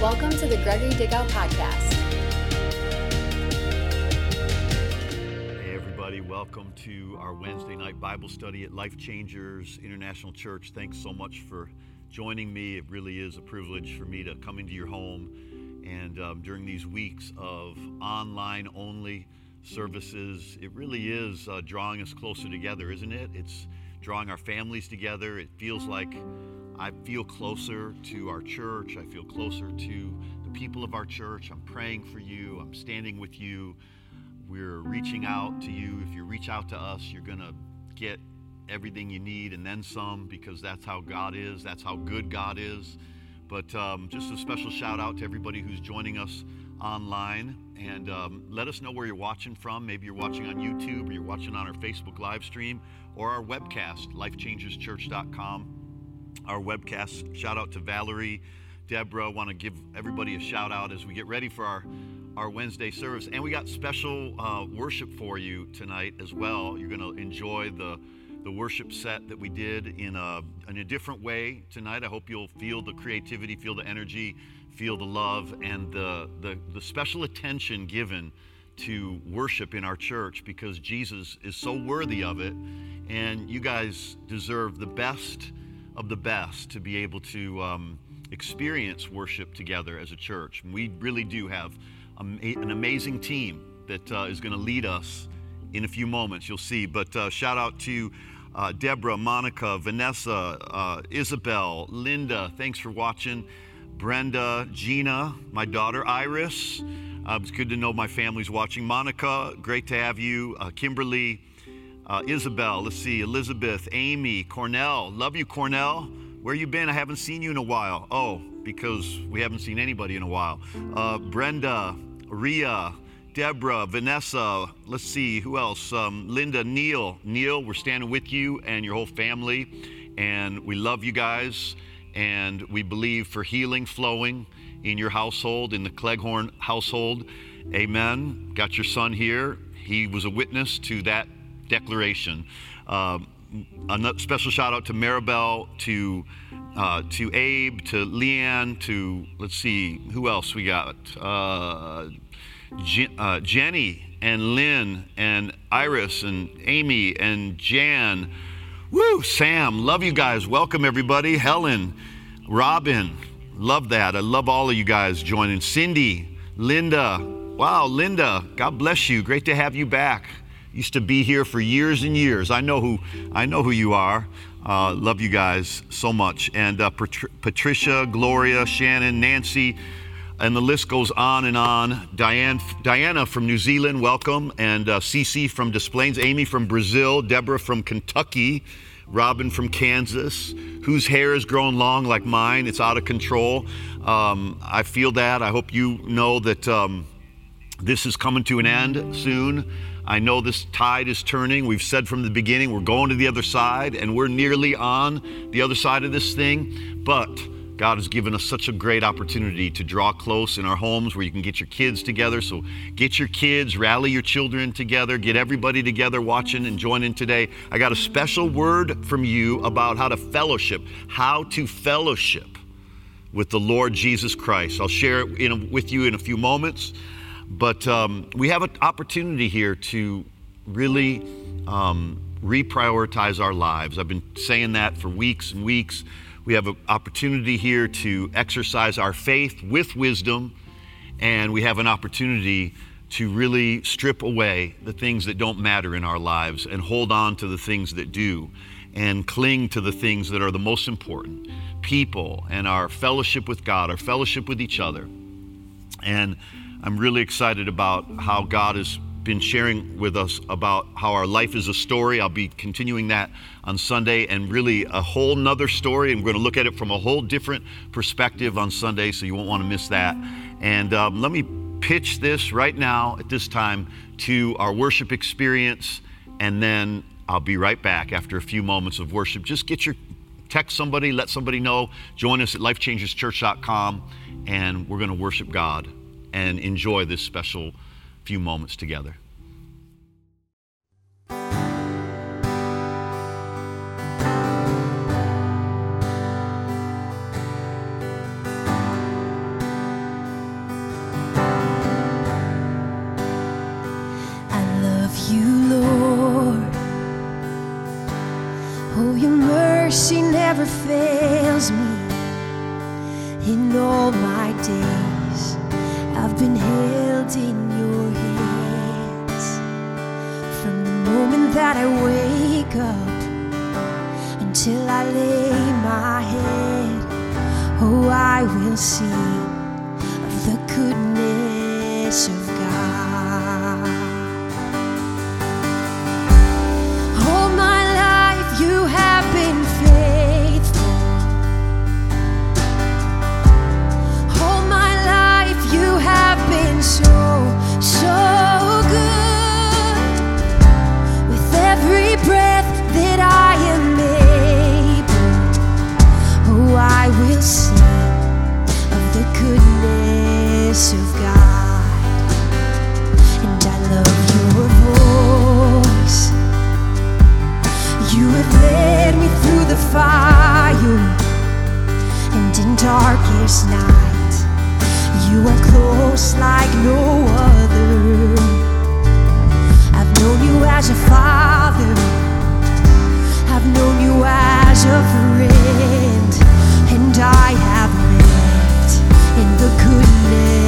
Welcome to the Gregory Dickow Podcast. Hey, everybody, welcome to our Wednesday night Bible study at Life Changers International Church. Thanks so much for joining me. It really is a privilege for me to come into your home. And um, during these weeks of online only services, it really is uh, drawing us closer together, isn't it? It's drawing our families together. It feels like I feel closer to our church. I feel closer to the people of our church. I'm praying for you. I'm standing with you. We're reaching out to you. If you reach out to us, you're going to get everything you need and then some because that's how God is. That's how good God is. But um, just a special shout out to everybody who's joining us online. And um, let us know where you're watching from. Maybe you're watching on YouTube or you're watching on our Facebook live stream or our webcast, lifechangerschurch.com. Our webcast, shout out to Valerie, Deborah. Want to give everybody a shout out as we get ready for our, our Wednesday service. And we got special uh, worship for you tonight as well. You're going to enjoy the the worship set that we did in a, in a different way tonight. I hope you'll feel the creativity, feel the energy, feel the love, and the, the, the special attention given to worship in our church because Jesus is so worthy of it. And you guys deserve the best of the best to be able to um, experience worship together as a church. We really do have an amazing team that uh, is going to lead us in a few moments. You'll see. But uh, shout out to uh, Deborah, Monica, Vanessa, uh, Isabel, Linda. Thanks for watching. Brenda, Gina, my daughter Iris. Uh, it's good to know my family's watching. Monica, great to have you. Uh, Kimberly, uh, Isabel, let's see, Elizabeth, Amy, Cornell. Love you, Cornell. Where you been? I haven't seen you in a while. Oh, because we haven't seen anybody in a while. Uh, Brenda, Ria, Deborah, Vanessa, let's see, who else? Um, Linda, Neil. Neil, we're standing with you and your whole family. And we love you guys. And we believe for healing flowing in your household, in the Cleghorn household. Amen. Got your son here. He was a witness to that declaration. Uh, a special shout out to Maribel, to uh, to Abe, to Leanne, to let's see who else we got. Uh, uh, Jenny and Lynn and Iris and Amy and Jan. Woo, Sam, love you guys. Welcome everybody. Helen, Robin, love that. I love all of you guys joining. Cindy, Linda. Wow, Linda, God bless you. Great to have you back used to be here for years and years. I know who I know who you are. Uh, love you guys so much. And uh, Patricia, Gloria, Shannon, Nancy, and the list goes on and on. Diane, Diana from New Zealand, welcome. And uh, Cece from Des Plaines, Amy from Brazil, Deborah from Kentucky, Robin from Kansas, whose hair is growing long like mine. It's out of control. Um, I feel that. I hope you know that um, this is coming to an end soon. I know this tide is turning. We've said from the beginning we're going to the other side and we're nearly on the other side of this thing. But God has given us such a great opportunity to draw close in our homes where you can get your kids together. So get your kids, rally your children together, get everybody together watching and joining today. I got a special word from you about how to fellowship, how to fellowship with the Lord Jesus Christ. I'll share it with you in a few moments. But um, we have an opportunity here to really um, reprioritize our lives. I've been saying that for weeks and weeks. We have an opportunity here to exercise our faith with wisdom, and we have an opportunity to really strip away the things that don't matter in our lives and hold on to the things that do and cling to the things that are the most important people and our fellowship with God, our fellowship with each other. And I'm really excited about how God has been sharing with us about how our life is a story. I'll be continuing that on Sunday and really a whole nother story. I'm going to look at it from a whole different perspective on Sunday, so you won't want to miss that. And um, let me pitch this right now at this time to our worship experience, and then I'll be right back after a few moments of worship. Just get your text somebody, let somebody know. Join us at lifechangerschurch.com, and we're going to worship God and enjoy this special few moments together. Oh, mercy never fails me in all my days. I've been held in your hands from the moment that I wake up until I lay my head. Oh, I will see of the goodness. first night. You are close like no other. I've known you as a father, I've known you as a friend, and I have lived in the goodness.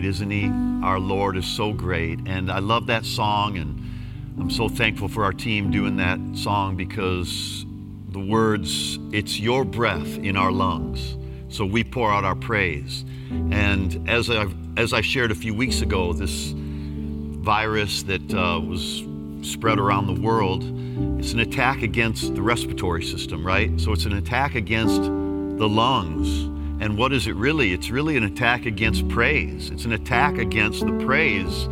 great, isn't He? Our Lord is so great. And I love that song, and I'm so thankful for our team doing that song because the words, it's your breath in our lungs. So we pour out our praise. And as I, as I shared a few weeks ago, this virus that uh, was spread around the world, it's an attack against the respiratory system, right? So it's an attack against the lungs. And what is it really? It's really an attack against praise. It's an attack against the praise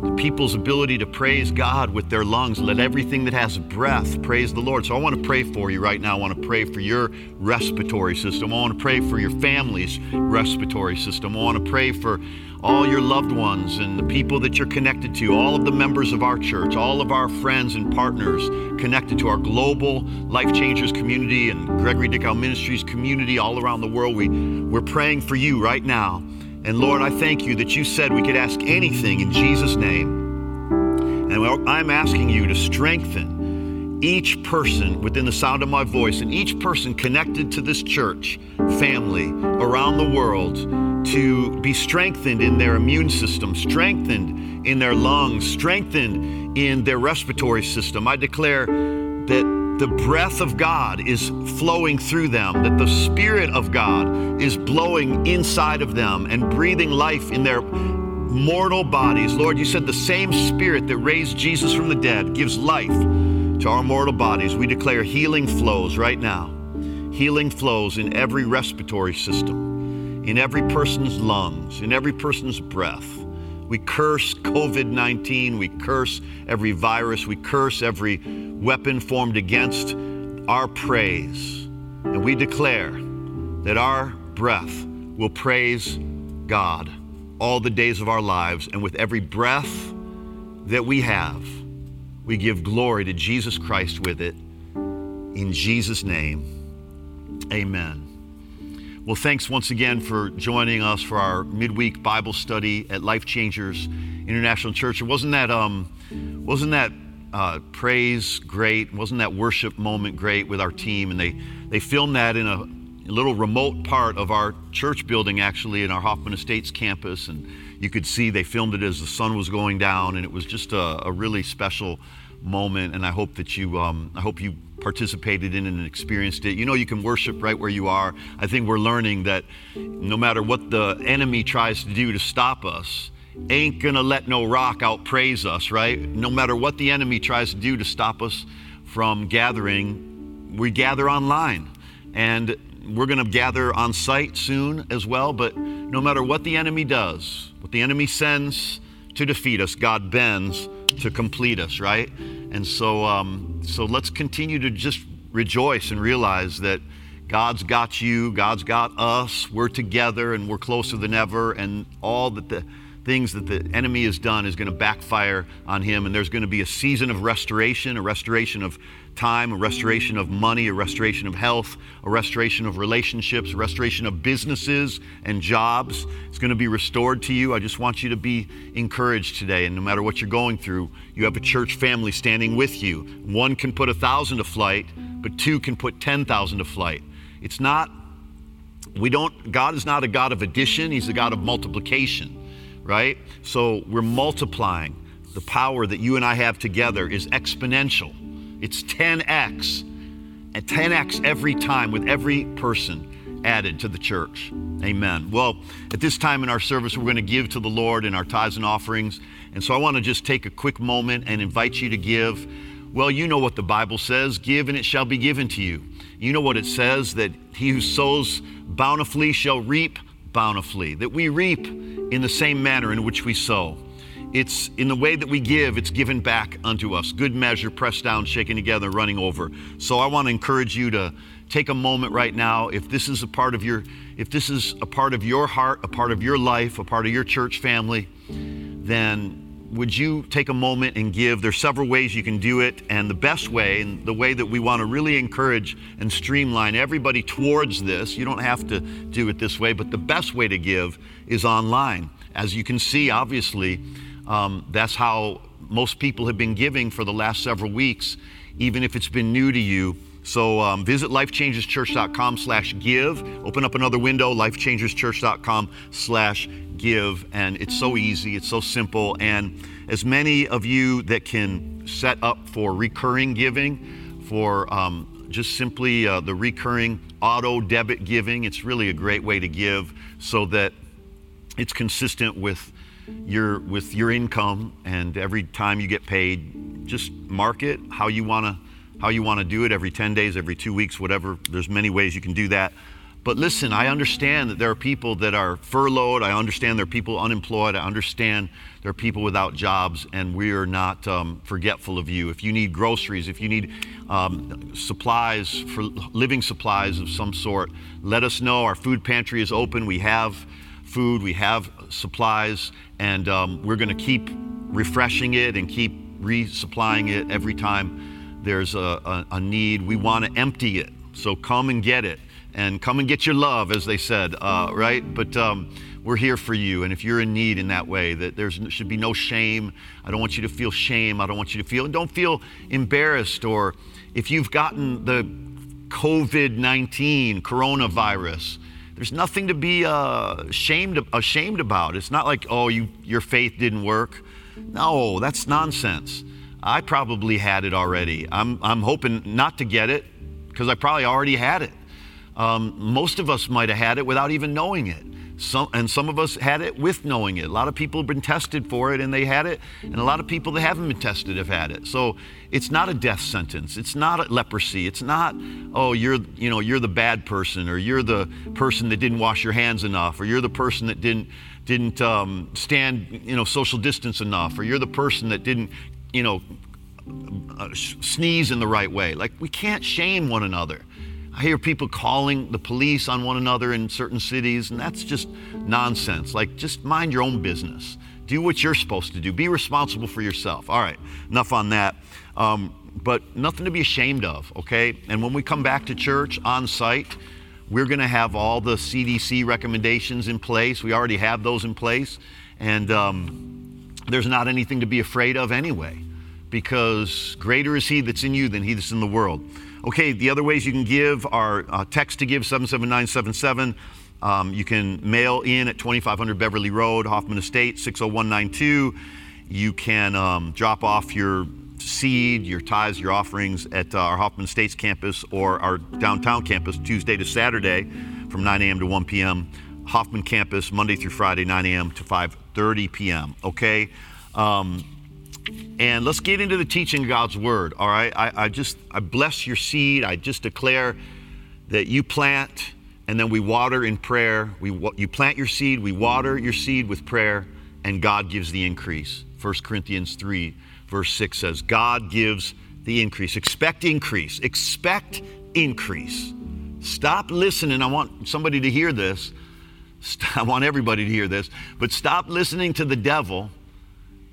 the people's ability to praise God with their lungs. Let everything that has breath praise the Lord. So I want to pray for you right now. I want to pray for your respiratory system. I want to pray for your family's respiratory system. I want to pray for all your loved ones and the people that you're connected to, all of the members of our church, all of our friends and partners connected to our global Life Changers community and Gregory Dickow Ministries community all around the world. We, we're praying for you right now. And Lord, I thank you that you said we could ask anything in Jesus' name. And I'm asking you to strengthen each person within the sound of my voice and each person connected to this church family around the world to be strengthened in their immune system, strengthened in their lungs, strengthened in their respiratory system. I declare that the breath of God is flowing through them, that the Spirit of God is blowing inside of them and breathing life in their mortal bodies. Lord, you said the same Spirit that raised Jesus from the dead gives life to our mortal bodies. We declare healing flows right now. Healing flows in every respiratory system, in every person's lungs, in every person's breath. We curse COVID 19. We curse every virus. We curse every weapon formed against our praise. And we declare that our breath will praise God all the days of our lives. And with every breath that we have, we give glory to Jesus Christ with it. In Jesus' name, amen. Well, thanks once again for joining us for our midweek Bible study at Life Changers International Church. Wasn't that um, wasn't that uh, praise great? Wasn't that worship moment great with our team? And they they filmed that in a little remote part of our church building, actually, in our Hoffman Estates campus, and you could see they filmed it as the sun was going down, and it was just a, a really special moment. And I hope that you um, I hope you participated in and experienced it. You know, you can worship right where you are. I think we're learning that no matter what the enemy tries to do to stop us, ain't gonna let no rock outpraise us, right? No matter what the enemy tries to do to stop us from gathering, we gather online. And we're gonna gather on site soon as well, but no matter what the enemy does, what the enemy sends to defeat us, God bends to complete us, right? And so, um, so let's continue to just rejoice and realize that God's got you, God's got us, we're together and we're closer than ever, and all that the things that the enemy has done is going to backfire on him, and there's going to be a season of restoration, a restoration of time, a restoration of money, a restoration of health, a restoration of relationships, a restoration of businesses and jobs. It's going to be restored to you. I just want you to be encouraged today. And no matter what you're going through, you have a church family standing with you. One can put a thousand to flight, but two can put 10,000 to flight. It's not, we don't, God is not a God of addition, He's a God of multiplication right? So we're multiplying. The power that you and I have together is exponential. It's 10x, and 10x every time with every person added to the church. Amen. Well, at this time in our service, we're going to give to the Lord in our tithes and offerings. And so I want to just take a quick moment and invite you to give. Well, you know what the Bible says give and it shall be given to you. You know what it says that he who sows bountifully shall reap bountifully, that we reap in the same manner in which we sow. It's in the way that we give, it's given back unto us. Good measure, pressed down, shaken together, running over. So I want to encourage you to take a moment right now. If this is a part of your, if this is a part of your heart, a part of your life, a part of your church family, then would you take a moment and give? There's several ways you can do it, and the best way, and the way that we want to really encourage and streamline everybody towards this, you don't have to do it this way, but the best way to give is online. As you can see, obviously, um, that's how most people have been giving for the last several weeks, even if it's been new to you. So um, visit lifechangerschurch.com slash give. Open up another window, lifechangerschurch.com slash give. And it's so easy, it's so simple. And as many of you that can set up for recurring giving, for um, just simply uh, the recurring auto debit giving, it's really a great way to give so that it's consistent with your with your income and every time you get paid just mark it how you want to how you want to do it every 10 days every 2 weeks whatever there's many ways you can do that But listen, I understand that there are people that are furloughed. I understand there are people unemployed. I understand there are people without jobs, and we are not um, forgetful of you. If you need groceries, if you need um, supplies for living supplies of some sort, let us know. Our food pantry is open. We have food, we have supplies, and um, we're going to keep refreshing it and keep resupplying it every time there's a, a, a need. We want to empty it. So come and get it and come and get your love, as they said, uh, right? But um, we're here for you. And if you're in need in that way, that there should be no shame. I don't want you to feel shame. I don't want you to feel, and don't feel embarrassed. Or if you've gotten the COVID 19 coronavirus, there's nothing to be uh, ashamed, ashamed about. It's not like, oh, you, your faith didn't work. No, that's nonsense. I probably had it already. I'm, I'm hoping not to get it because I probably already had it. Um, most of us might have had it without even knowing it. Some, and some of us had it with knowing it. A lot of people have been tested for it and they had it, and a lot of people that haven't been tested have had it. So it's not a death sentence. It's not a leprosy. It's not, oh, you're, you know, you're the bad person, or you're the person that didn't wash your hands enough, or you're the person that didn't didn't um, stand, you know, social distance enough, or you're the person that didn't, you know, uh, sneeze in the right way. Like we can't shame one another. I hear people calling the police on one another in certain cities, and that's just nonsense. Like, just mind your own business. Do what you're supposed to do. Be responsible for yourself. All right, enough on that. Um, but nothing to be ashamed of, okay? And when we come back to church on site, we're going to have all the CDC recommendations in place. We already have those in place. And um, there's not anything to be afraid of anyway, because greater is He that's in you than He that's in the world. Okay, the other ways you can give are uh, text to give 77977. Um, you can mail in at 2500 Beverly Road, Hoffman Estate, 60192. You can um, drop off your seed, your tithes, your offerings at uh, our Hoffman Estates campus or our downtown campus Tuesday to Saturday from 9 a.m. to 1 p.m. Hoffman campus Monday through Friday, 9 a.m. to 5:30 p.m. Okay. Um, and let's get into the teaching of God's word. All right. I, I just I bless your seed. I just declare that you plant and then we water in prayer. We you plant your seed, we water your seed with prayer, and God gives the increase. 1 Corinthians 3, verse 6 says, God gives the increase. Expect increase. Expect increase. Stop listening. I want somebody to hear this. I want everybody to hear this. But stop listening to the devil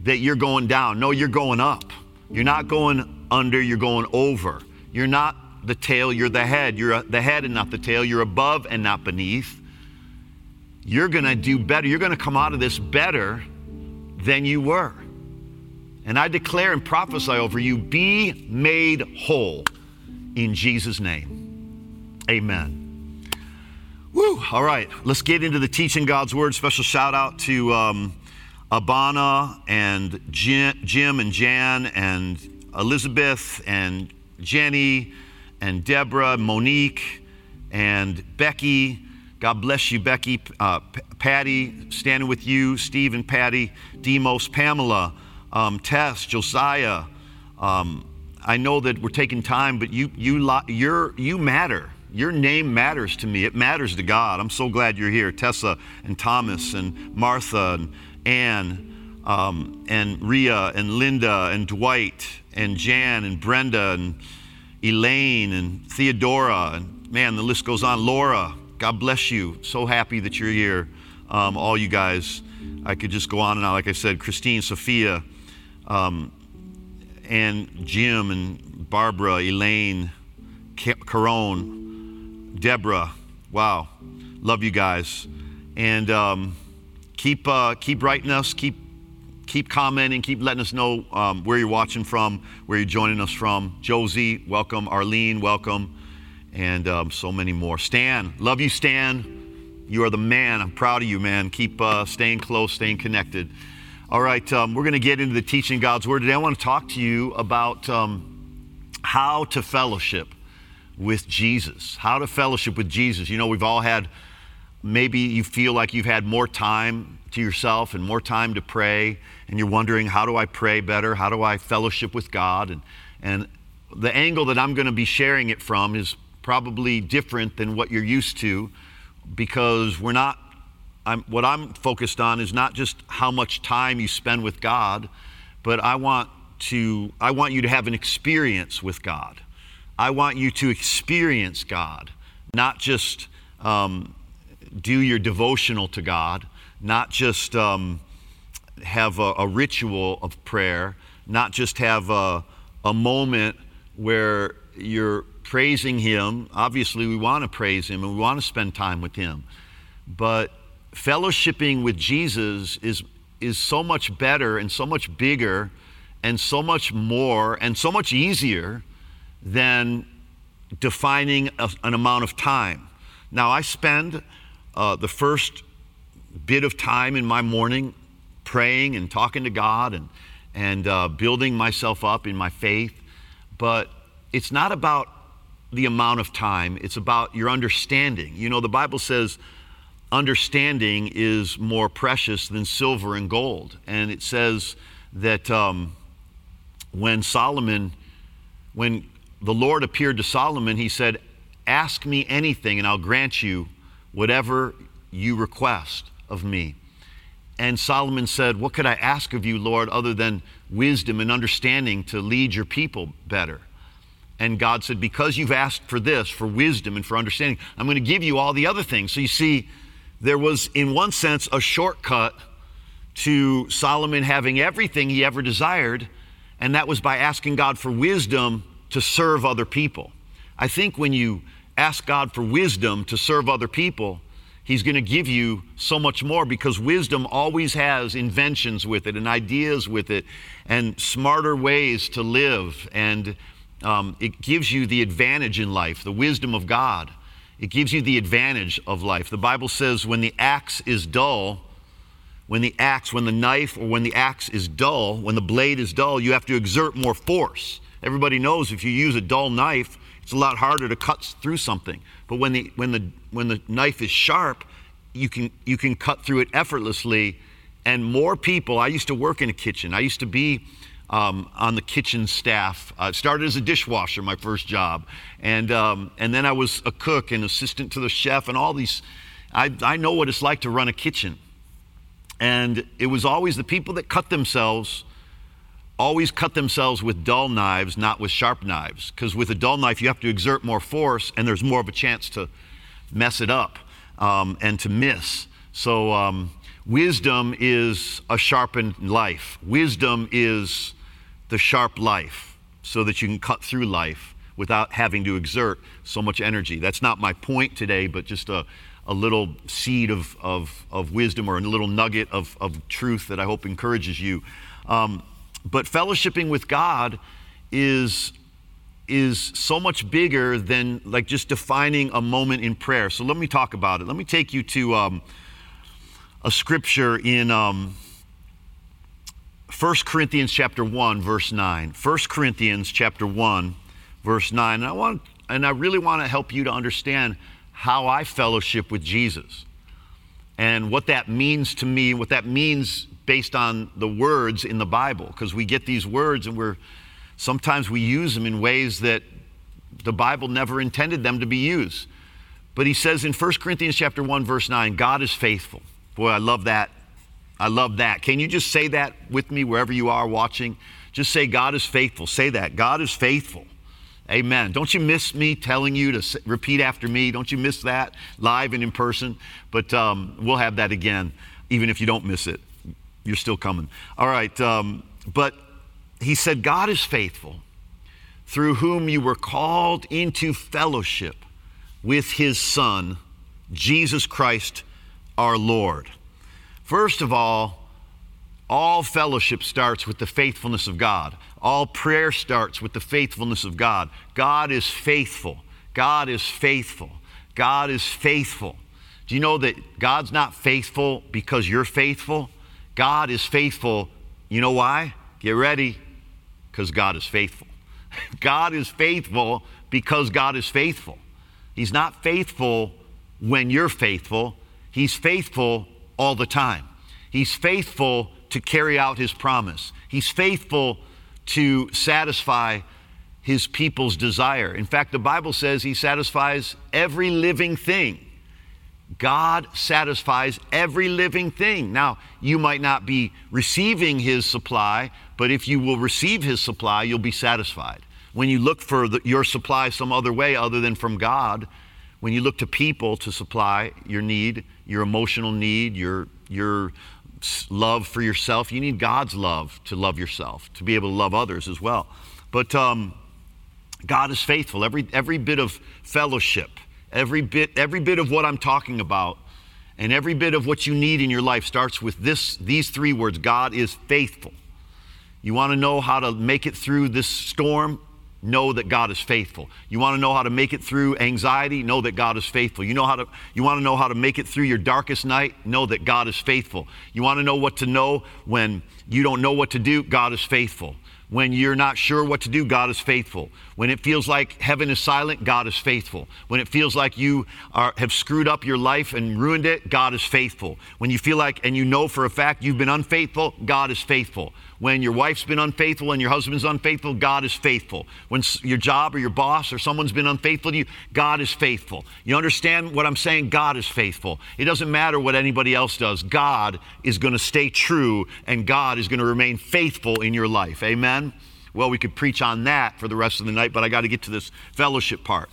that you're going down. No, you're going up. You're not going under, you're going over. You're not the tail, you're the head. You're the head and not the tail. You're above and not beneath. You're going to do better. You're going to come out of this better than you were. And I declare and prophesy over you be made whole in Jesus' name. Amen. Woo. All right, let's get into the teaching God's word. Special shout out to um, Abana and Jim and Jan and Elizabeth and Jenny and Deborah, Monique and Becky. God bless you, Becky, uh, Patty, standing with you, Steve and Patty, Demos, Pamela, um, Tess, Josiah. Um, I know that we're taking time, but you, you, you're, you matter. Your name matters to me. It matters to God. I'm so glad you're here. Tessa and Thomas and Martha and Anne um, and Ria and Linda and Dwight and Jan and Brenda and Elaine and Theodora and man, the list goes on. Laura, God bless you. So happy that you're here. Um, all you guys, I could just go on and on. Like I said, Christine, Sophia, um, and Jim and Barbara, Elaine, Caron, Deborah. Wow, love you guys. And um, keep uh, keep writing us, keep keep commenting, keep letting us know um, where you're watching from, where you're joining us from. Josie, welcome. Arlene, welcome, and um, so many more. Stan, love you, Stan. You are the man. I'm proud of you, man. Keep uh, staying close, staying connected. All right, um, we're going to get into the teaching God's Word today. I want to talk to you about um, how to fellowship with Jesus. How to fellowship with Jesus. You know, we've all had maybe you feel like you've had more time to yourself and more time to pray, and you're wondering, how do I pray better? How do I fellowship with God? And, and the angle that I'm going to be sharing it from is probably different than what you're used to because we're not, I'm, what I'm focused on is not just how much time you spend with God, but I want to, I want you to have an experience with God. I want you to experience God, not just um, do your devotional to God, not just um, have a, a, ritual of prayer, not just have a, a moment where you're praising Him. Obviously, we want to praise Him and we want to spend time with Him. But fellowshipping with Jesus is, is so much better and so much bigger and so much more and so much easier than defining a, an amount of time. Now, I spend uh, the first bit of time in my morning praying and talking to God and, and uh, building myself up in my faith, but it's not about the amount of time, it's about your understanding. You know, the Bible says understanding is more precious than silver and gold. And it says that um, when Solomon, when the Lord appeared to Solomon, he said, Ask me anything and I'll grant you whatever you request of me. And Solomon said, What could I ask of you, Lord, other than wisdom and understanding to lead your people better? And God said, Because you've asked for this, for wisdom and for understanding, I'm going to give you all the other things. So you see, there was, in one sense, a shortcut to Solomon having everything he ever desired, and that was by asking God for wisdom to serve other people. I think when you ask God for wisdom to serve other people, He's going to give you so much more because wisdom always has inventions with it and ideas with it and smarter ways to live and um, it gives you the advantage in life, the wisdom of God. It gives you the advantage of life. The Bible says when the axe is dull, when the axe, when the knife, or when the axe is dull, when the blade is dull, you have to exert more force. Everybody knows if you use a dull knife, it's a lot harder to cut through something. But when the, when the, when the knife is sharp, you can, you can cut through it effortlessly. And more people, I used to work in a kitchen. I used to be um, on the kitchen staff. I started as a dishwasher, my first job, and um, and then I was a cook and assistant to the chef, and all these. I, I know what it's like to run a kitchen, and it was always the people that cut themselves. Always cut themselves with dull knives, not with sharp knives. Because with a dull knife, you have to exert more force, and there's more of a chance to mess it up um, and to miss. So, um, wisdom is a sharpened life. Wisdom is the sharp life so that you can cut through life without having to exert so much energy. That's not my point today, but just a, a little seed of, of, of wisdom or a little nugget of, of truth that I hope encourages you. Um, but fellowshipping with God is is so much bigger than like just defining a moment in prayer. So let me talk about it. Let me take you to um, a scripture in um, 1 Corinthians chapter 1 verse 9. 1 Corinthians chapter 1 verse 9. And I want and I really want to help you to understand how I fellowship with Jesus and what that means to me, what that means based on the words in the Bible because we get these words and we're sometimes we use them in ways that the Bible never intended them to be used. But he says in 1 Corinthians chapter 1 verse 9, God is faithful. Boy, I love that I love that. Can you just say that with me wherever you are watching? Just say, God is faithful. Say that. God is faithful. Amen. Don't you miss me telling you to repeat after me? Don't you miss that live and in person? But um, we'll have that again, even if you don't miss it. You're still coming. All right. Um, but he said, God is faithful, through whom you were called into fellowship with his Son, Jesus Christ our Lord. First of all, all fellowship starts with the faithfulness of God. All prayer starts with the faithfulness of God. God is faithful. God is faithful. God is faithful. Do you know that God's not faithful because you're faithful? God is faithful. You know why? Get ready, because God is faithful. God is faithful because God is faithful. He's not faithful when you're faithful, He's faithful all the time. He's faithful to carry out his promise. He's faithful to satisfy his people's desire. In fact, the Bible says he satisfies every living thing. God satisfies every living thing. Now, you might not be receiving his supply, but if you will receive his supply, you'll be satisfied. When you look for the, your supply some other way other than from God, when you look to people to supply your need, your emotional need, your, your love for yourself, you need God's love to love yourself, to be able to love others as well. But um, God is faithful. Every, every bit of fellowship, every bit, every bit of what I'm talking about, and every bit of what you need in your life starts with this, these three words God is faithful. You want to know how to make it through this storm? Know that God is faithful. You want to know how to make it through anxiety? Know that God is faithful. You know how to you want to know how to make it through your darkest night? Know that God is faithful. You want to know what to know when you don't know what to do? God is faithful. When you're not sure what to do, God is faithful. When it feels like heaven is silent, God is faithful. When it feels like you are, have screwed up your life and ruined it, God is faithful. When you feel like, and you know for a fact you've been unfaithful, God is faithful. When your wife's been unfaithful and your husband's unfaithful, God is faithful. When your job or your boss or someone's been unfaithful to you, God is faithful. You understand what I'm saying? God is faithful. It doesn't matter what anybody else does. God is going to stay true and God is going to remain faithful in your life. Amen? Well, we could preach on that for the rest of the night, but I got to get to this fellowship part.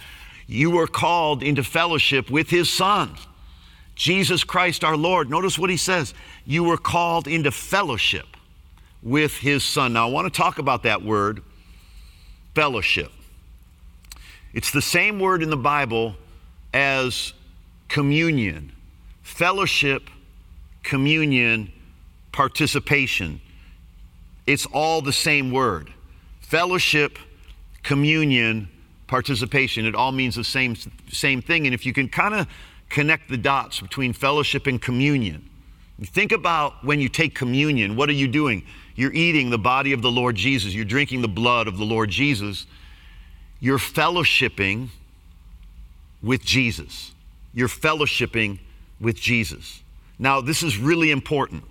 You were called into fellowship with his son, Jesus Christ our Lord. Notice what he says. You were called into fellowship with his son. Now, I want to talk about that word, fellowship. It's the same word in the Bible as communion. Fellowship, communion, participation. It's all the same word. Fellowship, communion, participation. It all means the same, same thing. And if you can kind of connect the dots between fellowship and communion, think about when you take communion, what are you doing? You're eating the body of the Lord Jesus, you're drinking the blood of the Lord Jesus, you're fellowshipping with Jesus. You're fellowshipping with Jesus. Now, this is really important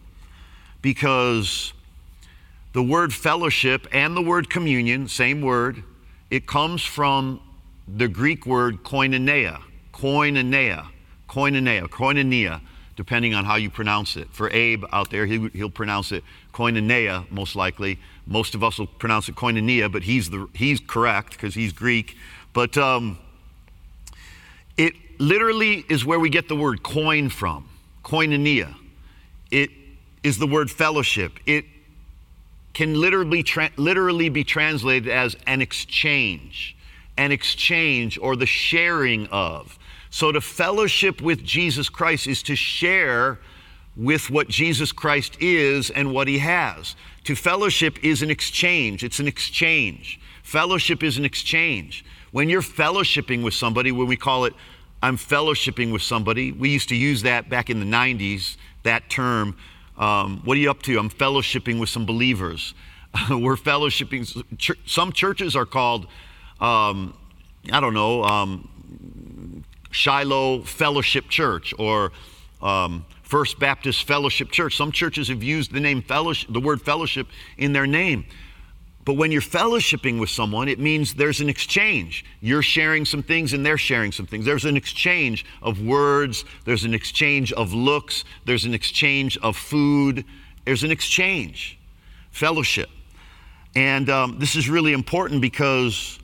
because the word fellowship and the word communion, same word, it comes from the Greek word koinonia, koinonia, koinonia, koinonia, depending on how you pronounce it. For Abe out there, he, will pronounce it koinonia, most likely. Most of us will pronounce it koinonia, but he's, the, he's correct because he's Greek. But um, it literally is where we get the word coin from, koinonia. It is the word fellowship. It can literally, tra- literally be translated as an exchange, an exchange or the sharing of. So to fellowship with Jesus Christ is to share with what Jesus Christ is and what he has. To fellowship is an exchange, it's an exchange. Fellowship is an exchange. When you're fellowshipping with somebody, when we call it, I'm fellowshipping with somebody, we used to use that back in the 90s, that term. Um, what are you up to? I'm fellowshipping with some believers. We're fellowshipping. Some churches are called, um, I don't know, um, Shiloh Fellowship Church or um, First Baptist Fellowship Church. Some churches have used the name fellowship, the word fellowship in their name. But when you're fellowshipping with someone, it means there's an exchange. You're sharing some things and they're sharing some things. There's an exchange of words, there's an exchange of looks, there's an exchange of food, there's an exchange. Fellowship. And um, this is really important because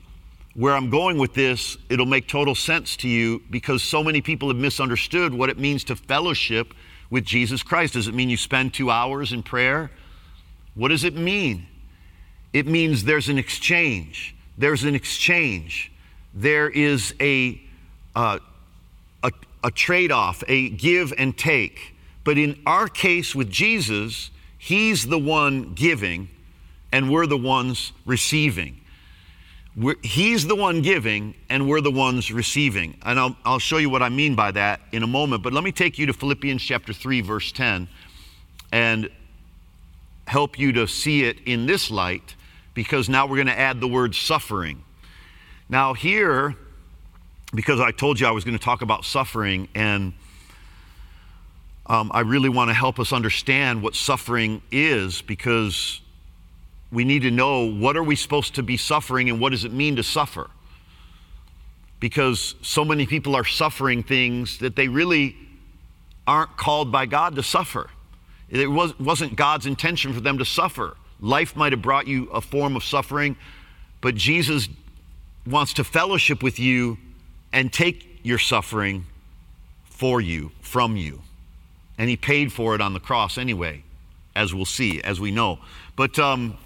where I'm going with this, it'll make total sense to you because so many people have misunderstood what it means to fellowship with Jesus Christ. Does it mean you spend two hours in prayer? What does it mean? It means there's an exchange. There's an exchange. There is a, uh, a, a trade off, a give and take. But in our case with Jesus, He's the one giving, and we're the ones receiving. We're, he's the one giving, and we're the ones receiving. And I'll, I'll show you what I mean by that in a moment. But let me take you to Philippians chapter 3, verse 10, and help you to see it in this light, because now we're going to add the word suffering. Now, here, because I told you I was going to talk about suffering, and um, I really want to help us understand what suffering is, because we need to know what are we supposed to be suffering and what does it mean to suffer? Because so many people are suffering things that they really aren't called by God to suffer. It was, wasn't God's intention for them to suffer. Life might have brought you a form of suffering, but Jesus wants to fellowship with you and take your suffering for you, from you. And he paid for it on the cross anyway, as we'll see, as we know. But um,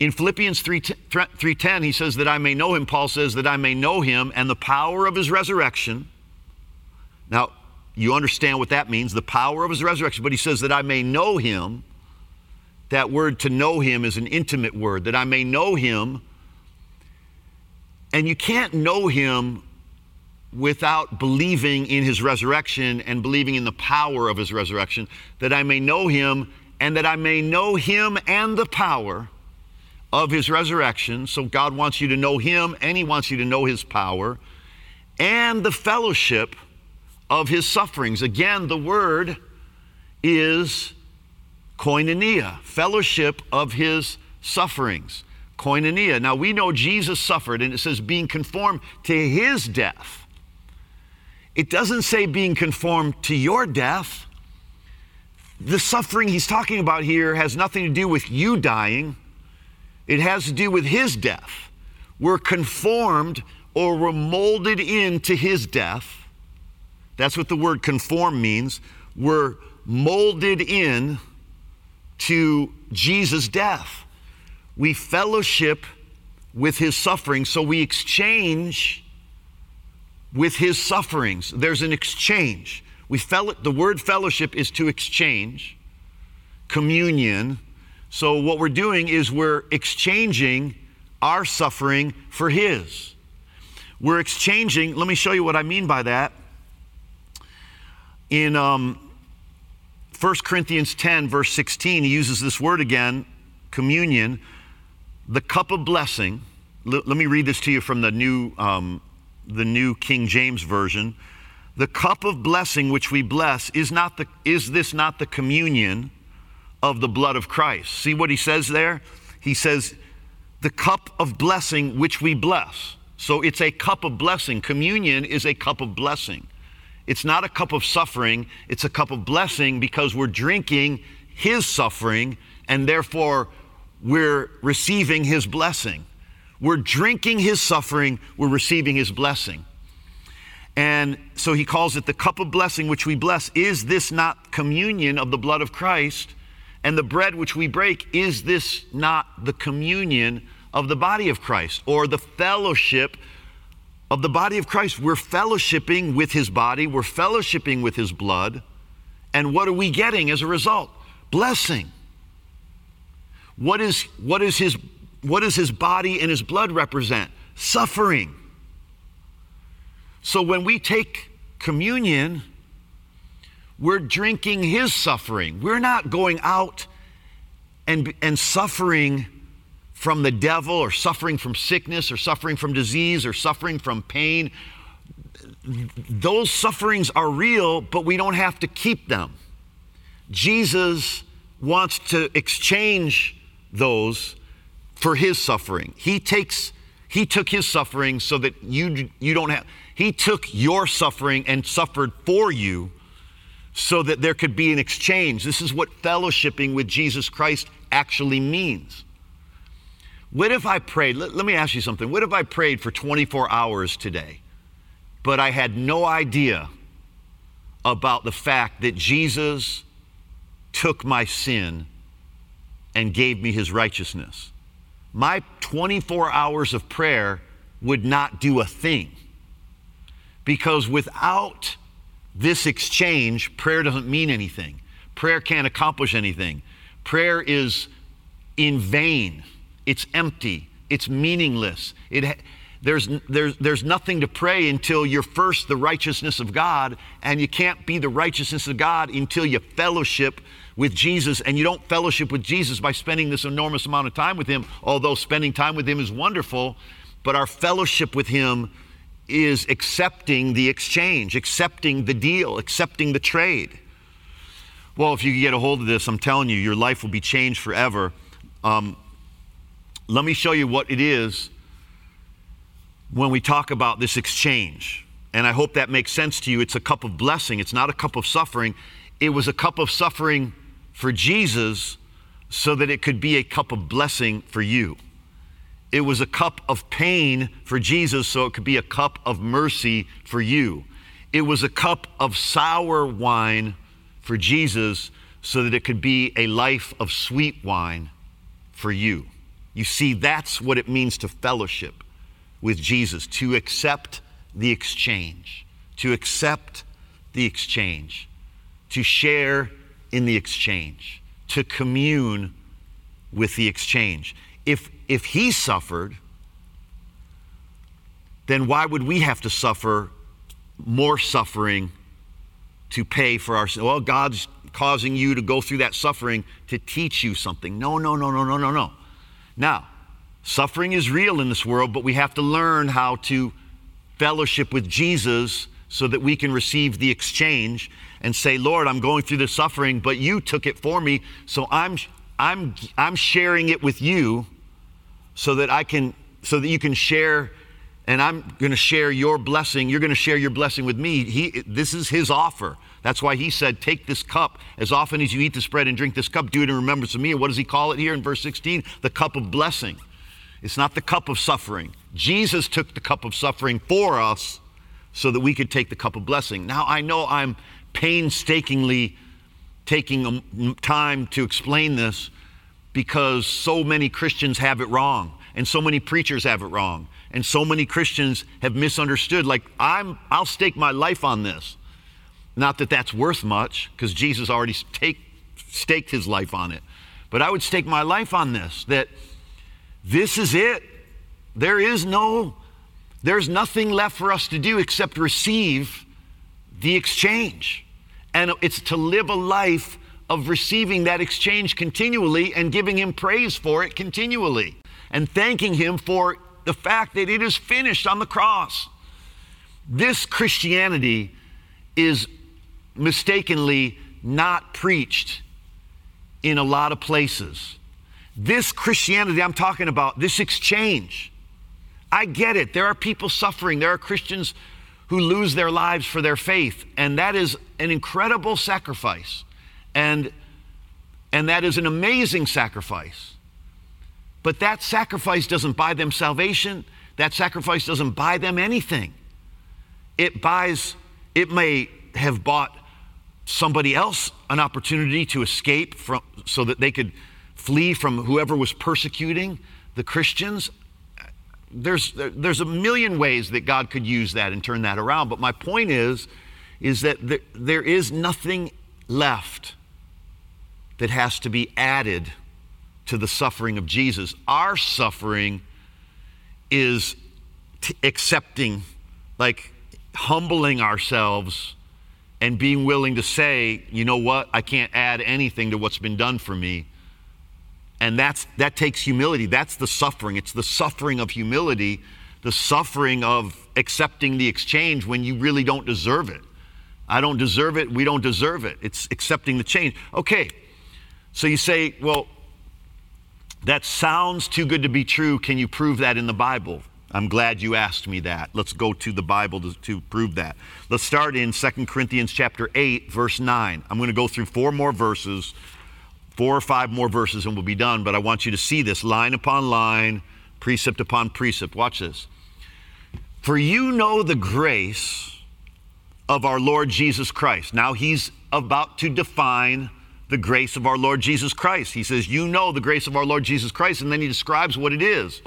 in Philippians 3, 3.10, he says that I may know him. Paul says that I may know him and the power of his resurrection. Now, you understand what that means, the power of his resurrection. But he says that I may know him. That word to know him is an intimate word, that I may know him. And you can't know him without believing in his resurrection and believing in the power of his resurrection, that I may know him and that I may know him and the power of his resurrection. So God wants you to know him and he wants you to know his power and the fellowship of his sufferings. Again, the word is koinonia, fellowship of his sufferings. Koinonia. Now we know Jesus suffered, and it says being conformed to his death. It doesn't say being conformed to your death. The suffering he's talking about here has nothing to do with you dying, it has to do with his death. We're conformed or we're molded into his death. That's what the word conform means. We're molded in to Jesus' death. We fellowship with his suffering, so we exchange with his sufferings. There's an exchange. We fell, the word fellowship is to exchange, communion. So what we're doing is we're exchanging our suffering for his. We're exchanging, let me show you what I mean by that. In um, 1 Corinthians 10, verse 16, he uses this word again, communion, the cup of blessing. L- let me read this to you from the new um, the New King James Version, the cup of blessing which we bless is not the is this not the communion of the blood of Christ? See what he says there? He says the cup of blessing which we bless. So it's a cup of blessing. Communion is a cup of blessing. It's not a cup of suffering, it's a cup of blessing because we're drinking his suffering and therefore we're receiving his blessing. We're drinking his suffering, we're receiving his blessing. And so he calls it the cup of blessing which we bless. Is this not communion of the blood of Christ? And the bread which we break, is this not the communion of the body of Christ or the fellowship of the body of Christ? We're fellowshipping with his body, we're fellowshipping with his blood. And what are we getting as a result? Blessing. What is, what is his what does his body and his blood represent? Suffering. So when we take communion, we're drinking his suffering. We're not going out and, and suffering from the devil or suffering from sickness or suffering from disease or suffering from pain. Those sufferings are real, but we don't have to keep them. Jesus wants to exchange those for his suffering. He takes he took his suffering so that you you don't have he took your suffering and suffered for you so that there could be an exchange. This is what fellowshipping with Jesus Christ actually means. What if I prayed? Let, let me ask you something. What if I prayed for 24 hours today, but I had no idea about the fact that Jesus took my sin and gave me his righteousness? my 24 hours of prayer would not do a thing. Because without this exchange, prayer doesn't mean anything. Prayer can't accomplish anything. Prayer is in vain, it's empty, it's meaningless. It, there's, there's, there's nothing to pray until you're first the righteousness of God, and you can't be the righteousness of God until you fellowship with Jesus, and you don't fellowship with Jesus by spending this enormous amount of time with Him, although spending time with Him is wonderful, but our fellowship with Him is accepting the exchange, accepting the deal, accepting the trade. Well, if you get a hold of this, I'm telling you, your life will be changed forever. Um, let me show you what it is when we talk about this exchange. And I hope that makes sense to you. It's a cup of blessing, it's not a cup of suffering. It was a cup of suffering for Jesus so that it could be a cup of blessing for you. It was a cup of pain for Jesus so it could be a cup of mercy for you. It was a cup of sour wine for Jesus so that it could be a life of sweet wine for you. You see, that's what it means to fellowship with Jesus, to accept the exchange, to accept the exchange, to share in the exchange, to commune with the exchange. If, if he suffered, then why would we have to suffer more suffering to pay for our sin? Well, God's causing you to go through that suffering to teach you something. No, no, no, no, no, no, no. Now, suffering is real in this world, but we have to learn how to fellowship with Jesus so that we can receive the exchange and say, Lord, I'm going through this suffering, but you took it for me, so I'm, I'm, I'm sharing it with you so that I can, so that you can share, and I'm going to share your blessing. You're going to share your blessing with me. He, this is his offer. That's why he said, Take this cup. As often as you eat this bread and drink this cup, do it in remembrance of me. And what does he call it here in verse 16? The cup of blessing. It's not the cup of suffering. Jesus took the cup of suffering for us so that we could take the cup of blessing. Now, I know I'm painstakingly taking time to explain this because so many Christians have it wrong and so many preachers have it wrong and so many Christians have misunderstood like I'm I'll stake my life on this. Not that that's worth much because Jesus already take, staked his life on it. But I would stake my life on this that this is it. There is no there's nothing left for us to do except receive the exchange. And it's to live a life of receiving that exchange continually and giving Him praise for it continually and thanking Him for the fact that it is finished on the cross. This Christianity is mistakenly not preached in a lot of places. This Christianity I'm talking about, this exchange, I get it. There are people suffering. There are Christians who lose their lives for their faith, and that is an incredible sacrifice. And and that is an amazing sacrifice. But that sacrifice doesn't buy them salvation. That sacrifice doesn't buy them anything. It buys it may have bought somebody else an opportunity to escape from so that they could flee from whoever was persecuting the Christians there's, there's a million ways that God could use that and turn that around. But my point is, is that there, there is nothing left that has to be added to the suffering of Jesus. Our suffering is t- accepting, like humbling ourselves and being willing to say, you know what, I can't add anything to what's been done for me and that's, that takes humility. That's the suffering. It's the suffering of humility, the suffering of accepting the exchange when you really don't deserve it. I don't deserve it. We don't deserve it. It's accepting the change. Okay. So you say, well, that sounds too good to be true. Can you prove that in the Bible? I'm glad you asked me that. Let's go to the Bible to, to, prove that. Let's start in 2 Corinthians chapter 8 verse 9. I'm going to go through four more verses four or five more verses and we'll be done, but I want you to see this line upon line, precept upon precept. Watch this. For you know the grace of our Lord Jesus Christ. Now he's about to define the grace of our Lord Jesus Christ. He says, You know the grace of our Lord Jesus Christ, and then he describes what it is.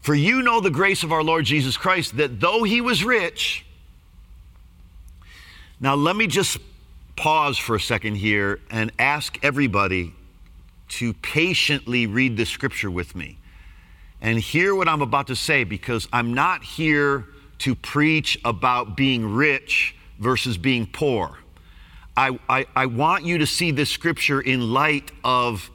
For you know the grace of our Lord Jesus Christ, that though he was rich, now let me just pause for a second here and ask everybody to patiently read the scripture with me and hear what I'm about to say because I'm not here to preach about being rich versus being poor. I, I, I, want you to see this scripture in light of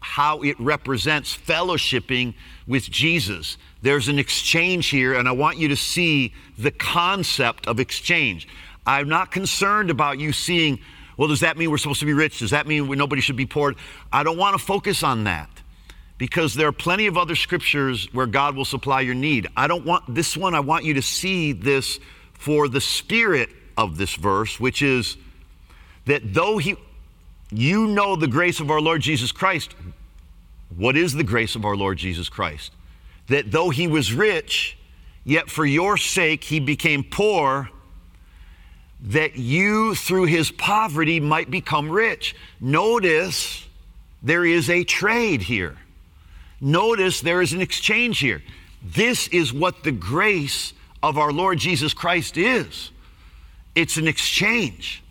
how it represents fellowshipping with Jesus. There's an exchange here, and I want you to see the concept of exchange. I'm not concerned about you seeing, well, does that mean we're supposed to be rich? Does that mean nobody should be poor? I don't want to focus on that. because there are plenty of other scriptures where God will supply your need. I don't want this one, I want you to see this for the spirit of this verse, which is that though he you know the grace of our Lord Jesus Christ, what is the grace of our Lord Jesus Christ? That though he was rich, yet for your sake he became poor, that you through his poverty might become rich. Notice there is a trade here. Notice there is an exchange here. This is what the grace of our Lord Jesus Christ is it's an exchange.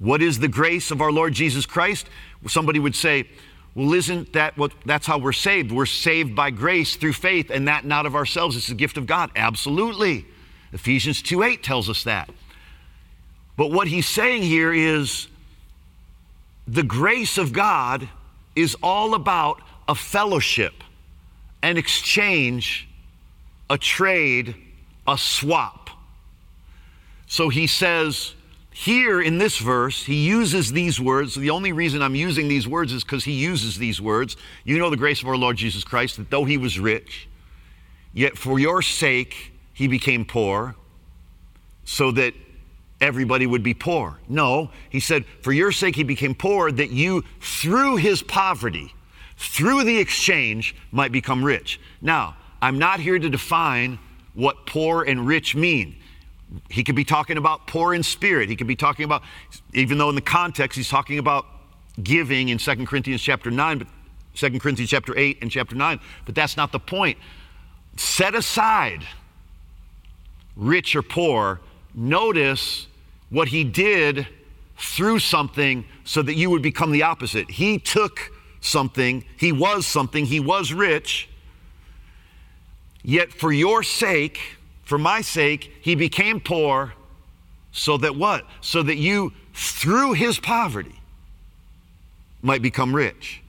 What is the grace of our Lord Jesus Christ? Somebody would say, well, isn't that what that's how we're saved? We're saved by grace through faith, and that not of ourselves. It's the gift of God. Absolutely. Ephesians 2 8 tells us that. But what he's saying here is the grace of God is all about a fellowship, an exchange, a trade, a swap. So he says, here in this verse, he uses these words. The only reason I'm using these words is because he uses these words. You know the grace of our Lord Jesus Christ, that though he was rich, yet for your sake he became poor, so that everybody would be poor. No, he said, for your sake he became poor, that you, through his poverty, through the exchange, might become rich. Now, I'm not here to define what poor and rich mean. He could be talking about poor in spirit. He could be talking about, even though in the context he's talking about giving in 2 Corinthians chapter 9, but 2 Corinthians chapter 8 and chapter 9. But that's not the point. Set aside rich or poor. Notice what he did through something so that you would become the opposite. He took something, he was something, he was rich, yet for your sake, for my sake, he became poor so that what? So that you, through his poverty, might become rich.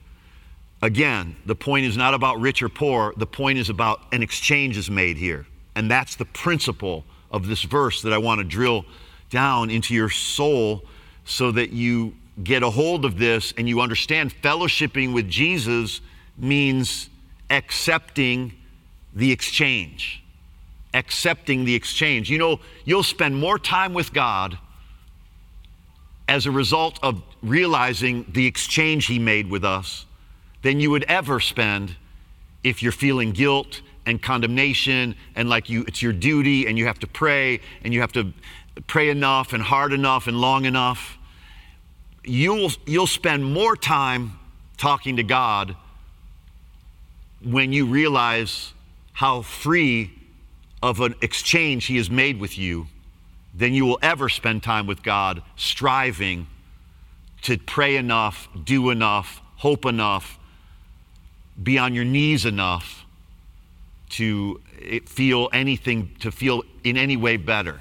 Again, the point is not about rich or poor, the point is about an exchange is made here. And that's the principle of this verse that I want to drill down into your soul so that you get a hold of this and you understand fellowshipping with Jesus means accepting the exchange. Accepting the exchange. You know, you'll spend more time with God as a result of realizing the exchange He made with us than you would ever spend if you're feeling guilt and condemnation and like you it's your duty and you have to pray and you have to pray enough and hard enough and long enough you'll you'll spend more time talking to God when you realize how free of an exchange he has made with you than you will ever spend time with God striving to pray enough, do enough, hope enough, be on your knees enough to eh, feel anything, to feel in any way better.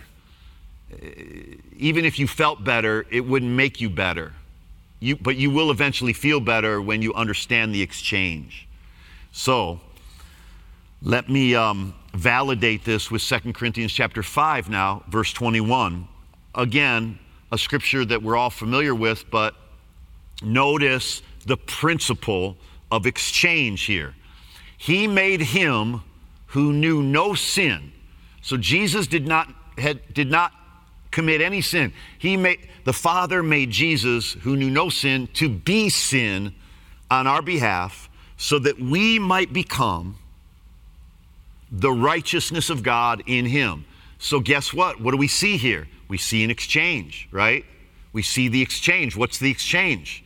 Eh, even if you felt better, it wouldn't make you better. You, but you will eventually feel better when you understand the exchange. So, let me um, validate this with 2 Corinthians chapter 5 now, verse 21. Again, a scripture that we're all familiar with, but notice the principle of exchange here. He made him who knew no sin. So Jesus did not, had, did not commit any sin. He made, the Father made Jesus, who knew no sin, to be sin on our behalf so that we might become the righteousness of God in him. So, guess what? What do we see here? We see an exchange, right? We see the exchange. What's the exchange?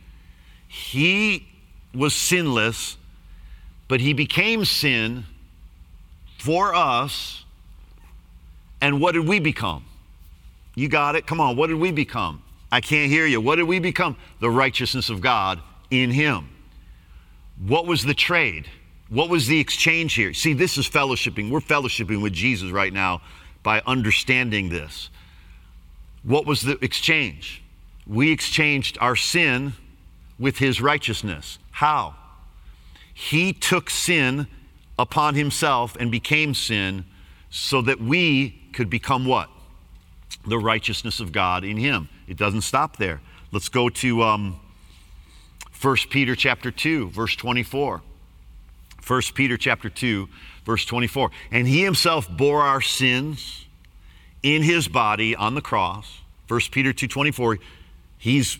He was sinless, but he became sin for us. And what did we become? You got it? Come on. What did we become? I can't hear you. What did we become? The righteousness of God in him. What was the trade? What was the exchange here? See, this is fellowshipping. We're fellowshipping with Jesus right now by understanding this. What was the exchange? We exchanged our sin with his righteousness. How? He took sin upon himself and became sin so that we could become what? The righteousness of God in him. It doesn't stop there. Let's go to um, 1 Peter chapter 2, verse 24. 1 Peter chapter 2, verse 24. And he himself bore our sins in his body on the cross. 1 Peter 2:24. He's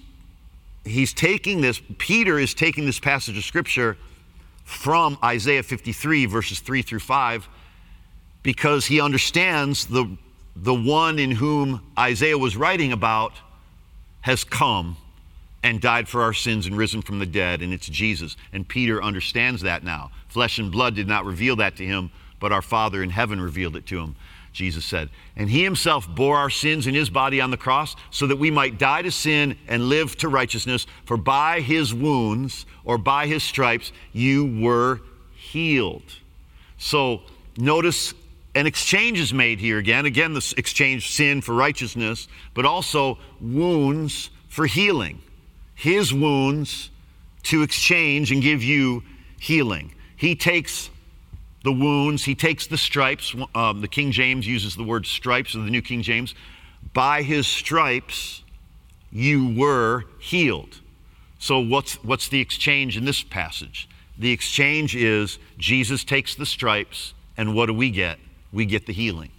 he's taking this Peter is taking this passage of scripture from Isaiah 53 verses 3 through 5 because he understands the the one in whom Isaiah was writing about has come and died for our sins and risen from the dead, and it's Jesus. And Peter understands that now. Flesh and blood did not reveal that to him, but our Father in heaven revealed it to him, Jesus said. And he himself bore our sins in his body on the cross so that we might die to sin and live to righteousness. For by his wounds or by his stripes you were healed. So notice an exchange is made here again. Again, this exchange sin for righteousness, but also wounds for healing. His wounds to exchange and give you healing. He takes the wounds, he takes the stripes. Um, the King James uses the word stripes of the New King James. By his stripes, you were healed. So, what's, what's the exchange in this passage? The exchange is Jesus takes the stripes, and what do we get? we get the healing.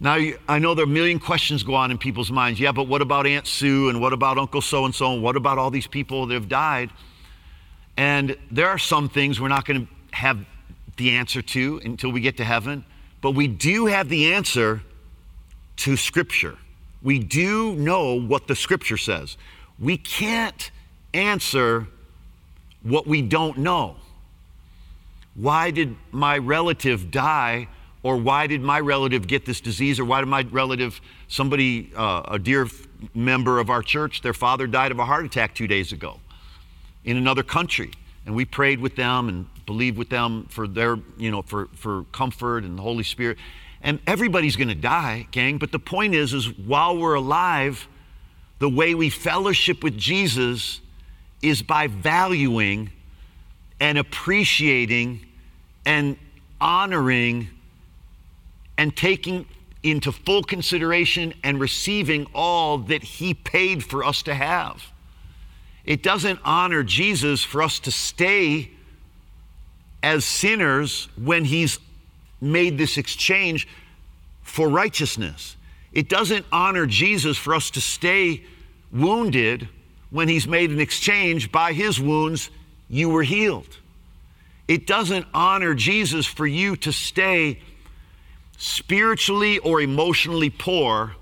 Now, I know there are a million questions go on in people's minds. Yeah, but what about Aunt Sue and what about Uncle so and so and what about all these people that have died? And there are some things we're not going to have the answer to until we get to heaven, but we do have the answer to Scripture. We do know what the Scripture says. We can't answer what we don't know. Why did my relative die? Or why did my relative get this disease? Or why did my relative, somebody, uh, a dear member of our church, their father died of a heart attack two days ago in another country? And we prayed with them and believed with them for their, you know, for, for comfort and the Holy Spirit. And everybody's going to die, gang. But the point is, is while we're alive, the way we fellowship with Jesus is by valuing and appreciating and honoring and taking into full consideration and receiving all that He paid for us to have. It doesn't honor Jesus for us to stay as sinners when He's made this exchange for righteousness. It doesn't honor Jesus for us to stay wounded when He's made an exchange by His wounds, you were healed. It doesn't honor Jesus for you to stay spiritually or emotionally poor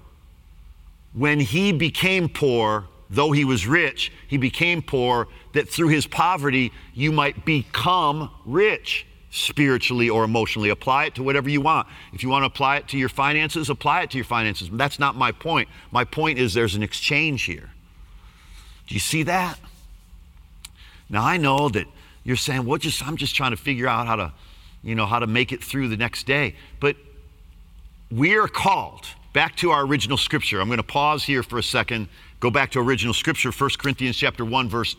when he became poor, though he was rich, he became poor, that through his poverty you might become rich spiritually or emotionally. Apply it to whatever you want. If you want to apply it to your finances, apply it to your finances. That's not my point. My point is there's an exchange here. Do you see that? Now I know that you're saying, well, just I'm just trying to figure out how to, you know, how to make it through the next day. But we are called back to our original scripture. I'm going to pause here for a second, go back to original scripture, 1 Corinthians chapter 1, verse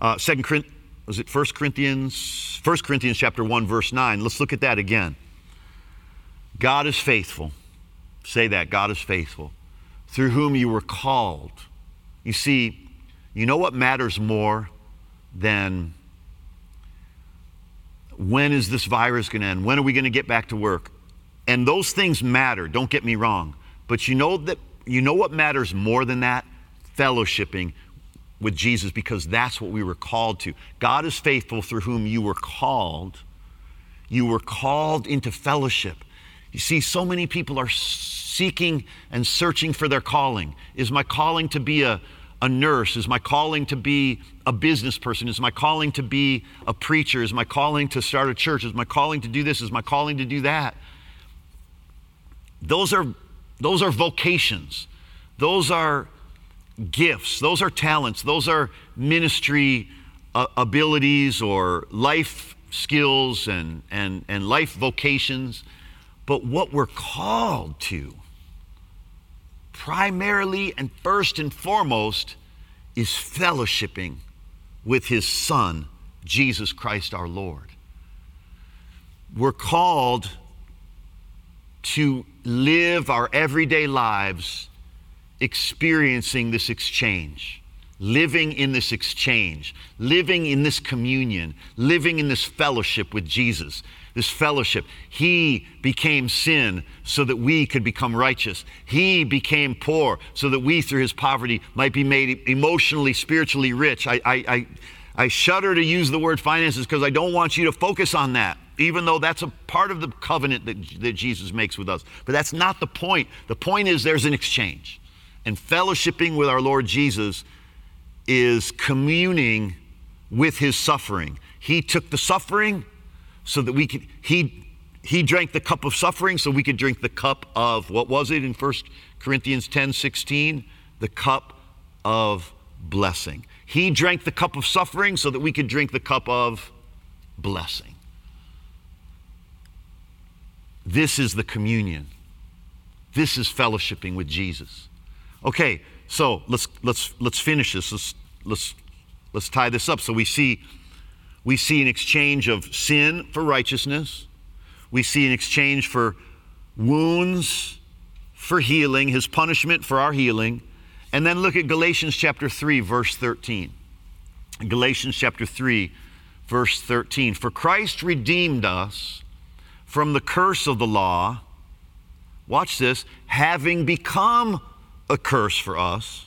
uh, 2 Corinthians, was it 1 Corinthians? 1 Corinthians chapter 1, verse 9. Let's look at that again. God is faithful. Say that, God is faithful, through whom you were called. You see, you know what matters more than when is this virus going to end? When are we going to get back to work? And those things matter, don't get me wrong. But you know that you know what matters more than that? Fellowshipping with Jesus because that's what we were called to. God is faithful through whom you were called. You were called into fellowship. You see, so many people are seeking and searching for their calling. Is my calling to be a, a nurse? Is my calling to be a business person? Is my calling to be a preacher? Is my calling to start a church? Is my calling to do this? Is my calling to do that? Those are, those are vocations. Those are gifts. Those are talents. Those are ministry uh, abilities or life skills and, and, and life vocations. But what we're called to primarily and first and foremost is fellowshipping with his son, Jesus Christ our Lord. We're called to live our everyday lives experiencing this exchange. living in this exchange, living in this communion, living in this fellowship with Jesus. This fellowship. He became sin so that we could become righteous. He became poor so that we, through his poverty, might be made emotionally, spiritually rich. I, I, I, I shudder to use the word finances because I don't want you to focus on that, even though that's a part of the covenant that, that Jesus makes with us. But that's not the point. The point is there's an exchange. And fellowshipping with our Lord Jesus is communing with his suffering. He took the suffering so that we could, he, he drank the cup of suffering so we could drink the cup of, what was it in 1 Corinthians 10 16? The cup of blessing. He drank the cup of suffering so that we could drink the cup of blessing. This is the communion. This is fellowshipping with Jesus. Okay, so let's let's let's finish this. Let's let's let's tie this up. So we see we see an exchange of sin for righteousness. We see an exchange for wounds for healing, his punishment for our healing. And then look at Galatians chapter 3 verse 13. Galatians chapter 3 verse 13. For Christ redeemed us from the curse of the law. Watch this, having become a curse for us.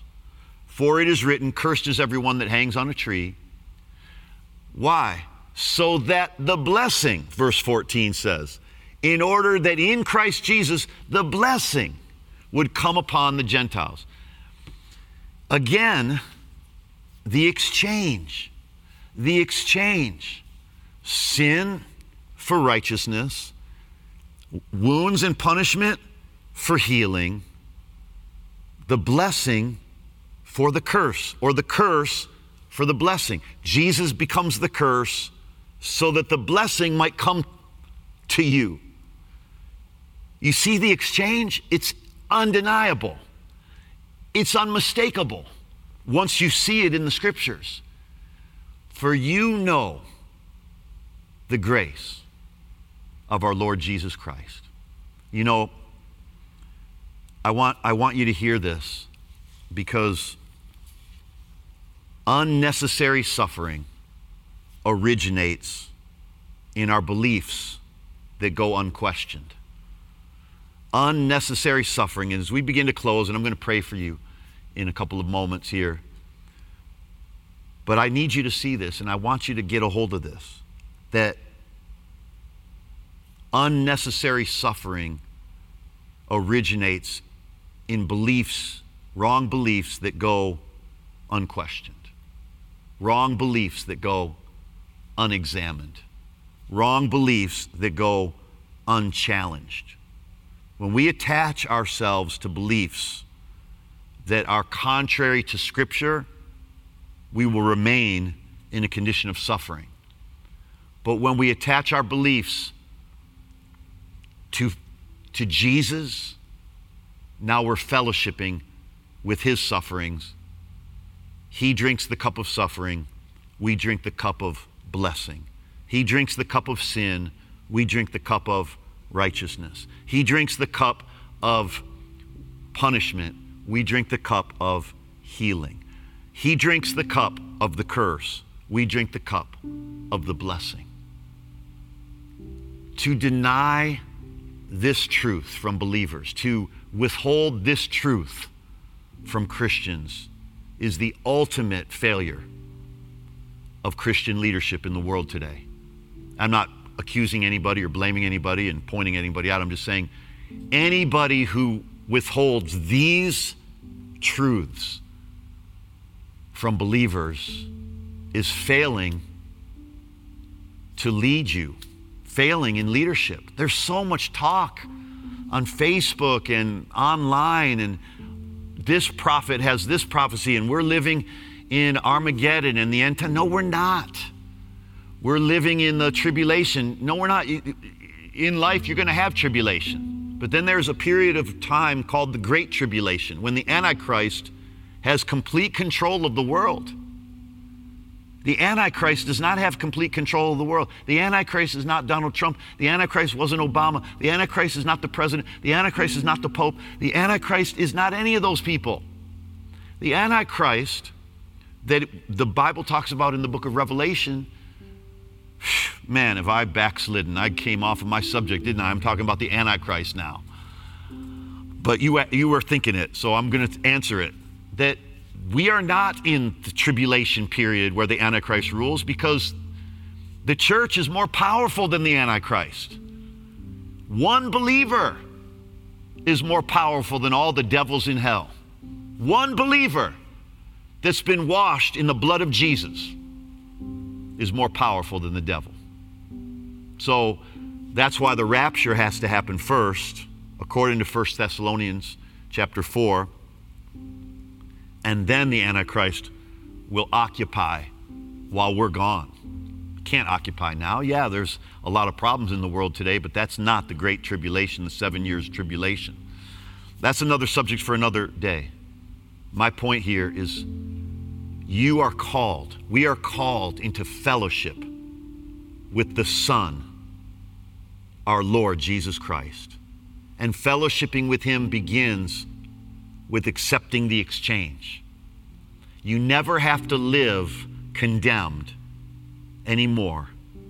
For it is written, Cursed is everyone that hangs on a tree. Why? So that the blessing, verse 14 says, in order that in Christ Jesus the blessing would come upon the Gentiles. Again, the exchange. The exchange. Sin for righteousness, wounds and punishment for healing, the blessing for the curse, or the curse for the blessing. Jesus becomes the curse so that the blessing might come to you. You see the exchange? It's undeniable, it's unmistakable once you see it in the scriptures. For you know the grace of our Lord Jesus Christ. You know, I want, I want you to hear this because unnecessary suffering originates in our beliefs that go unquestioned. Unnecessary suffering. And as we begin to close, and I'm going to pray for you in a couple of moments here, but I need you to see this, and I want you to get a hold of this that unnecessary suffering originates in beliefs, wrong beliefs that go unquestioned, wrong beliefs that go unexamined, wrong beliefs that go unchallenged. When we attach ourselves to beliefs that are contrary to Scripture, we will remain in a condition of suffering. But when we attach our beliefs to, to Jesus, now we're fellowshipping with his sufferings. He drinks the cup of suffering, we drink the cup of blessing. He drinks the cup of sin, we drink the cup of righteousness. He drinks the cup of punishment, we drink the cup of healing. He drinks the cup of the curse, we drink the cup of the blessing. To deny this truth from believers, to withhold this truth from Christians, is the ultimate failure of Christian leadership in the world today. I'm not accusing anybody or blaming anybody and pointing anybody out. I'm just saying anybody who withholds these truths from believers is failing to lead you failing in leadership. There's so much talk on Facebook and online, and this prophet has this prophecy, and we're living in Armageddon and the end time. No, we're not. We're living in the tribulation. No, we're not. In life, you're going to have tribulation. But then there's a period of time called the Great Tribulation when the Antichrist has complete control of the world. The Antichrist does not have complete control of the world. The Antichrist is not Donald Trump. The Antichrist wasn't Obama. The Antichrist is not the president. The Antichrist is not the Pope. The Antichrist is not any of those people. The Antichrist that the Bible talks about in the book of Revelation. Man, if I backslidden, I came off of my subject, didn't I? I'm talking about the Antichrist now. But you, you were thinking it, so I'm going to answer it. That we are not in the tribulation period where the Antichrist rules because the church is more powerful than the Antichrist. One believer is more powerful than all the devils in hell. One believer that's been washed in the blood of Jesus is more powerful than the devil. So that's why the rapture has to happen first, according to 1 Thessalonians chapter 4. And then the Antichrist will occupy while we're gone. Can't occupy now. Yeah, there's a lot of problems in the world today, but that's not the great tribulation, the seven years tribulation. That's another subject for another day. My point here is you are called, we are called into fellowship with the Son, our Lord Jesus Christ. And fellowshipping with Him begins with accepting the exchange. You never have to live condemned anymore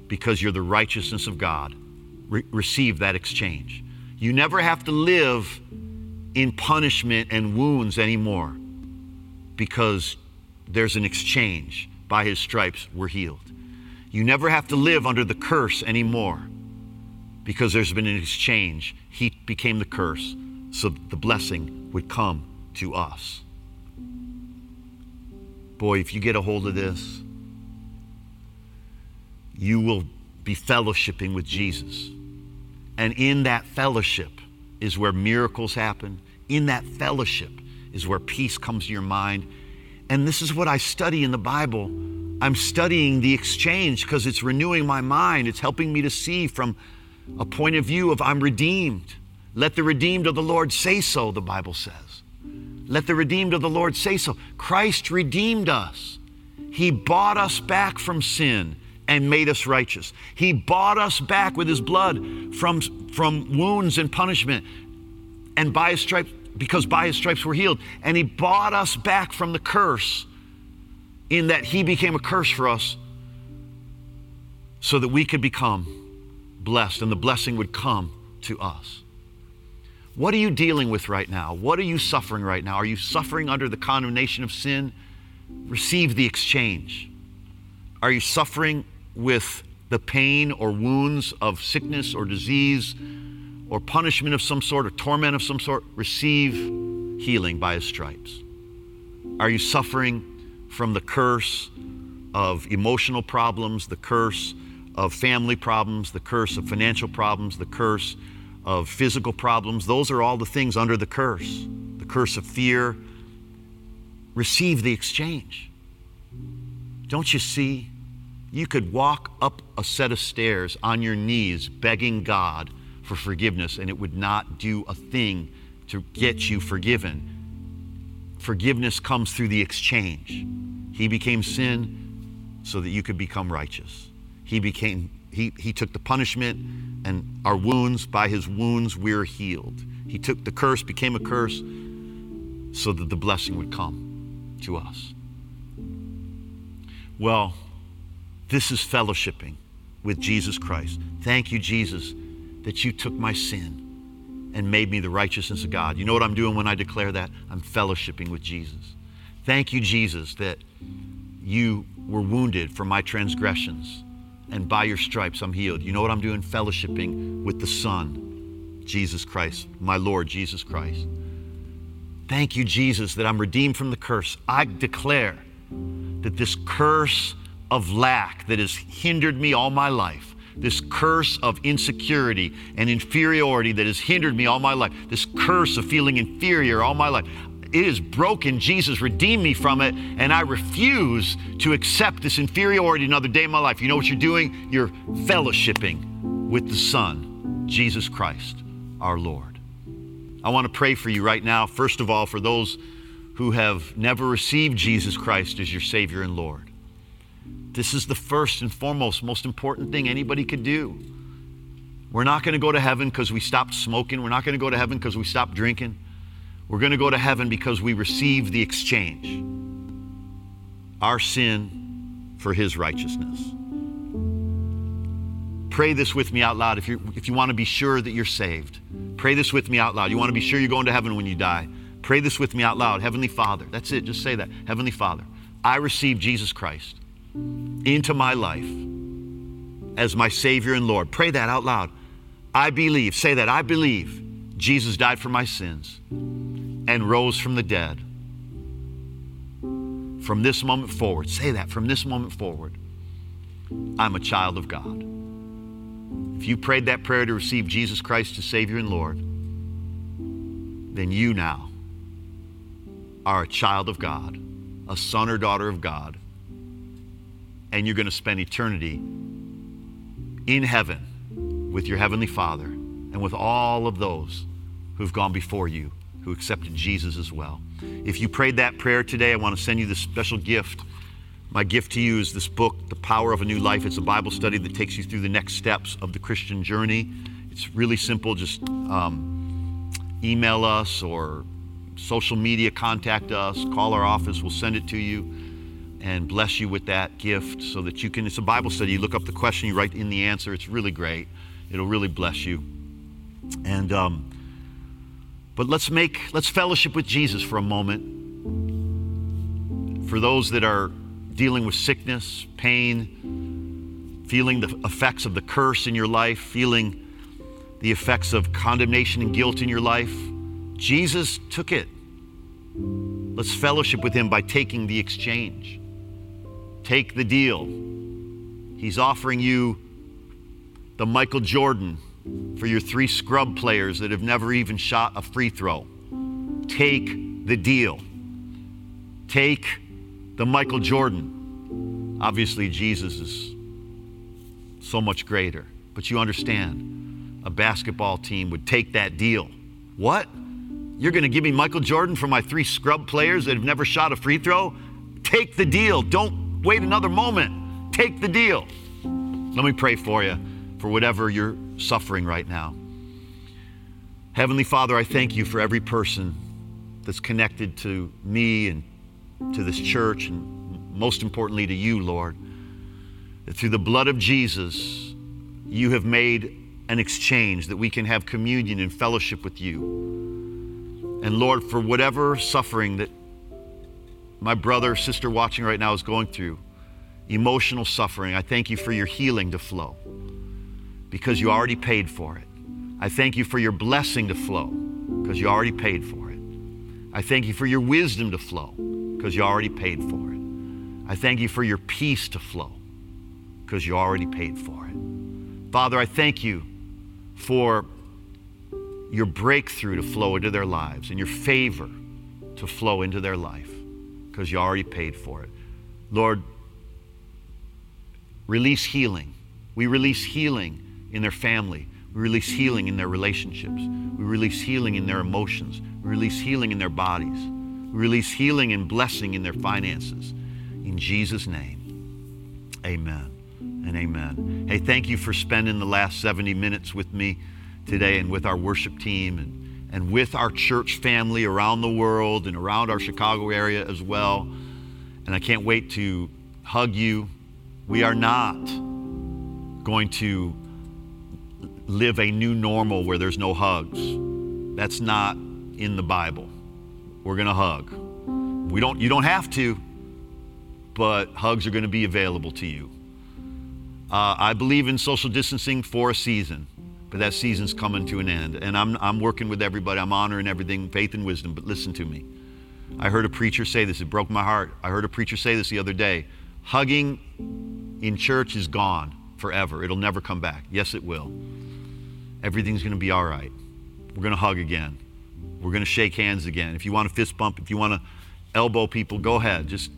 because you're the righteousness of God. Re- receive that exchange. You never have to live in punishment and wounds anymore because there's an exchange. By his stripes, we're healed. You never have to live under the curse anymore because there's been an exchange. He became the curse so the blessing would come to us. Boy, if you get a hold of this, you will be fellowshipping with Jesus. And in that fellowship is where miracles happen. In that fellowship is where peace comes to your mind. And this is what I study in the Bible. I'm studying the exchange because it's renewing my mind. It's helping me to see from a point of view of I'm redeemed. Let the redeemed of the Lord say so, the Bible says. Let the redeemed of the Lord say so. Christ redeemed us. He bought us back from sin and made us righteous. He bought us back with his blood from, from wounds and punishment. And by his stripes, because by his stripes we're healed. And he bought us back from the curse in that he became a curse for us so that we could become blessed and the blessing would come to us. What are you dealing with right now? What are you suffering right now? Are you suffering under the condemnation of sin? Receive the exchange. Are you suffering with the pain or wounds of sickness or disease or punishment of some sort or torment of some sort? Receive healing by his stripes. Are you suffering from the curse of emotional problems, the curse of family problems, the curse of financial problems, the curse of physical problems? Those are all the things under the curse. The curse of fear. Receive the exchange. Don't you see? You could walk up a set of stairs on your knees begging God for forgiveness, and it would not do a thing to get you forgiven. Forgiveness comes through the exchange. He became sin so that you could become righteous. He became he, he took the punishment and our wounds, by his wounds, we're healed. He took the curse, became a curse, so that the blessing would come to us. Well, this is fellowshipping with Jesus Christ. Thank you, Jesus, that you took my sin and made me the righteousness of God. You know what I'm doing when I declare that? I'm fellowshipping with Jesus. Thank you, Jesus, that you were wounded for my transgressions, and by your stripes I'm healed. You know what I'm doing? Fellowshipping with the Son, Jesus Christ, my Lord Jesus Christ. Thank you, Jesus, that I'm redeemed from the curse. I declare that this curse of lack that has hindered me all my life, this curse of insecurity and inferiority that has hindered me all my life, this curse of feeling inferior all my life, it is broken. Jesus redeem me from it, and I refuse to accept this inferiority another day in my life. You know what you're doing? You're fellowshipping with the Son, Jesus Christ, our Lord. I want to pray for you right now, first of all, for those who have never received Jesus Christ as your Savior and Lord. This is the first and foremost, most important thing anybody could do. We're not going to go to heaven because we stopped smoking. We're not going to go to heaven because we stopped drinking. We're going to go to heaven because we received the exchange. our sin for his righteousness. Pray this with me out loud if, you if you want to be sure that you're saved. Pray this with me out loud. You want to be sure you're going to heaven when you die. Pray this with me out loud. Heavenly Father. That's it. Just say that. Heavenly Father, I receive Jesus Christ into my life as my Savior and Lord. Pray that out loud. I believe, say that, I believe Jesus died for my sins and rose from the dead. From this moment forward, say that, from this moment forward, I'm a child of God. If you prayed that prayer to receive Jesus Christ as Savior and Lord, then you now are a child of God, a son or daughter of God, and you're going to spend eternity in heaven with your Heavenly Father and with all of those who've gone before you who accepted Jesus as well. If you prayed that prayer today, I want to send you this special gift. My gift to you is this book, The Power of a New Life. It's a Bible study that takes you through the next steps of the Christian journey. It's really simple. Just um, email us or social media, contact us, call our office. We'll send it to you and bless you with that gift so that you can. It's a Bible study. You look up the question, you write in the answer. It's really great. It'll really bless you. And, um, but let's make, let's fellowship with Jesus for a moment. For those that are dealing with sickness, pain, feeling the effects of the curse in your life, feeling the effects of condemnation and guilt in your life. Jesus took it. Let's fellowship with him by taking the exchange. Take the deal. He's offering you the Michael Jordan for your three scrub players that have never even shot a free throw. Take the deal. Take the Michael Jordan. Obviously, Jesus is so much greater, but you understand a basketball team would take that deal. What? You're going to give me Michael Jordan for my three scrub players that have never shot a free throw? Take the deal. Don't wait another moment. Take the deal. Let me pray for you for whatever you're suffering right now. Heavenly Father, I thank you for every person that's connected to me and to this church, and most importantly to you, Lord. That through the blood of Jesus, you have made an exchange that we can have communion and fellowship with you. And Lord, for whatever suffering that my brother sister watching right now is going through, emotional suffering, I thank you for your healing to flow because you already paid for it. I thank you for your blessing to flow because you already paid for it. I thank you for your wisdom to flow because you already paid for it. I thank you for your peace to flow because you already paid for it. Father, I thank you for your breakthrough to flow into their lives and your favor to flow into their life because you already paid for it. Lord, release healing. We release healing in their family. We release healing in their relationships. We release healing in their emotions. We release healing in their bodies. We release healing and blessing in their finances. In Jesus' name, amen and amen. Hey, thank you for spending the last 70 minutes with me today and with our worship team and, and with our church family around the world and around our Chicago area as well. And I can't wait to hug you. We are not going to live a new normal where there's no hugs. That's not in the Bible. We're going to hug. We don't you don't have to, but hugs are going to be available to you. Uh, I believe in social distancing for a season, but that season's coming to an end. And I'm, I'm working with everybody. I'm honoring everything, faith and wisdom. But listen to me. I heard a preacher say this. It broke my heart. I heard a preacher say this the other day. Hugging in church is gone forever. It'll never come back. Yes, it will everything's going to be all right. We're going to hug again. We're going to shake hands again. If you want to fist bump, if you want to elbow people, go ahead. Just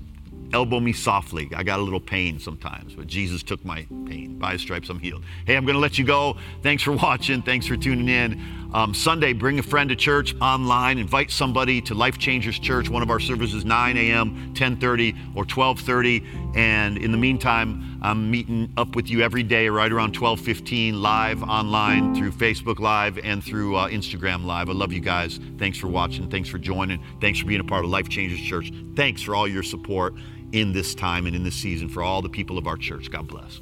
elbow me softly. I got a little pain sometimes, but Jesus took my pain. By stripes, I'm healed. Hey, I'm going to let you go. Thanks for watching. Thanks for tuning in. Um, Sunday, bring a friend to church online. Invite somebody to Life Changers Church. One of our services, 9 a.m., 10:30, or 12:30. And in the meantime, I'm meeting up with you every day, right around 12:15, live online through Facebook Live and through uh, Instagram Live. I love you guys. Thanks for watching. Thanks for joining. Thanks for being a part of Life Changers Church. Thanks for all your support in this time and in this season for all the people of our church. God bless.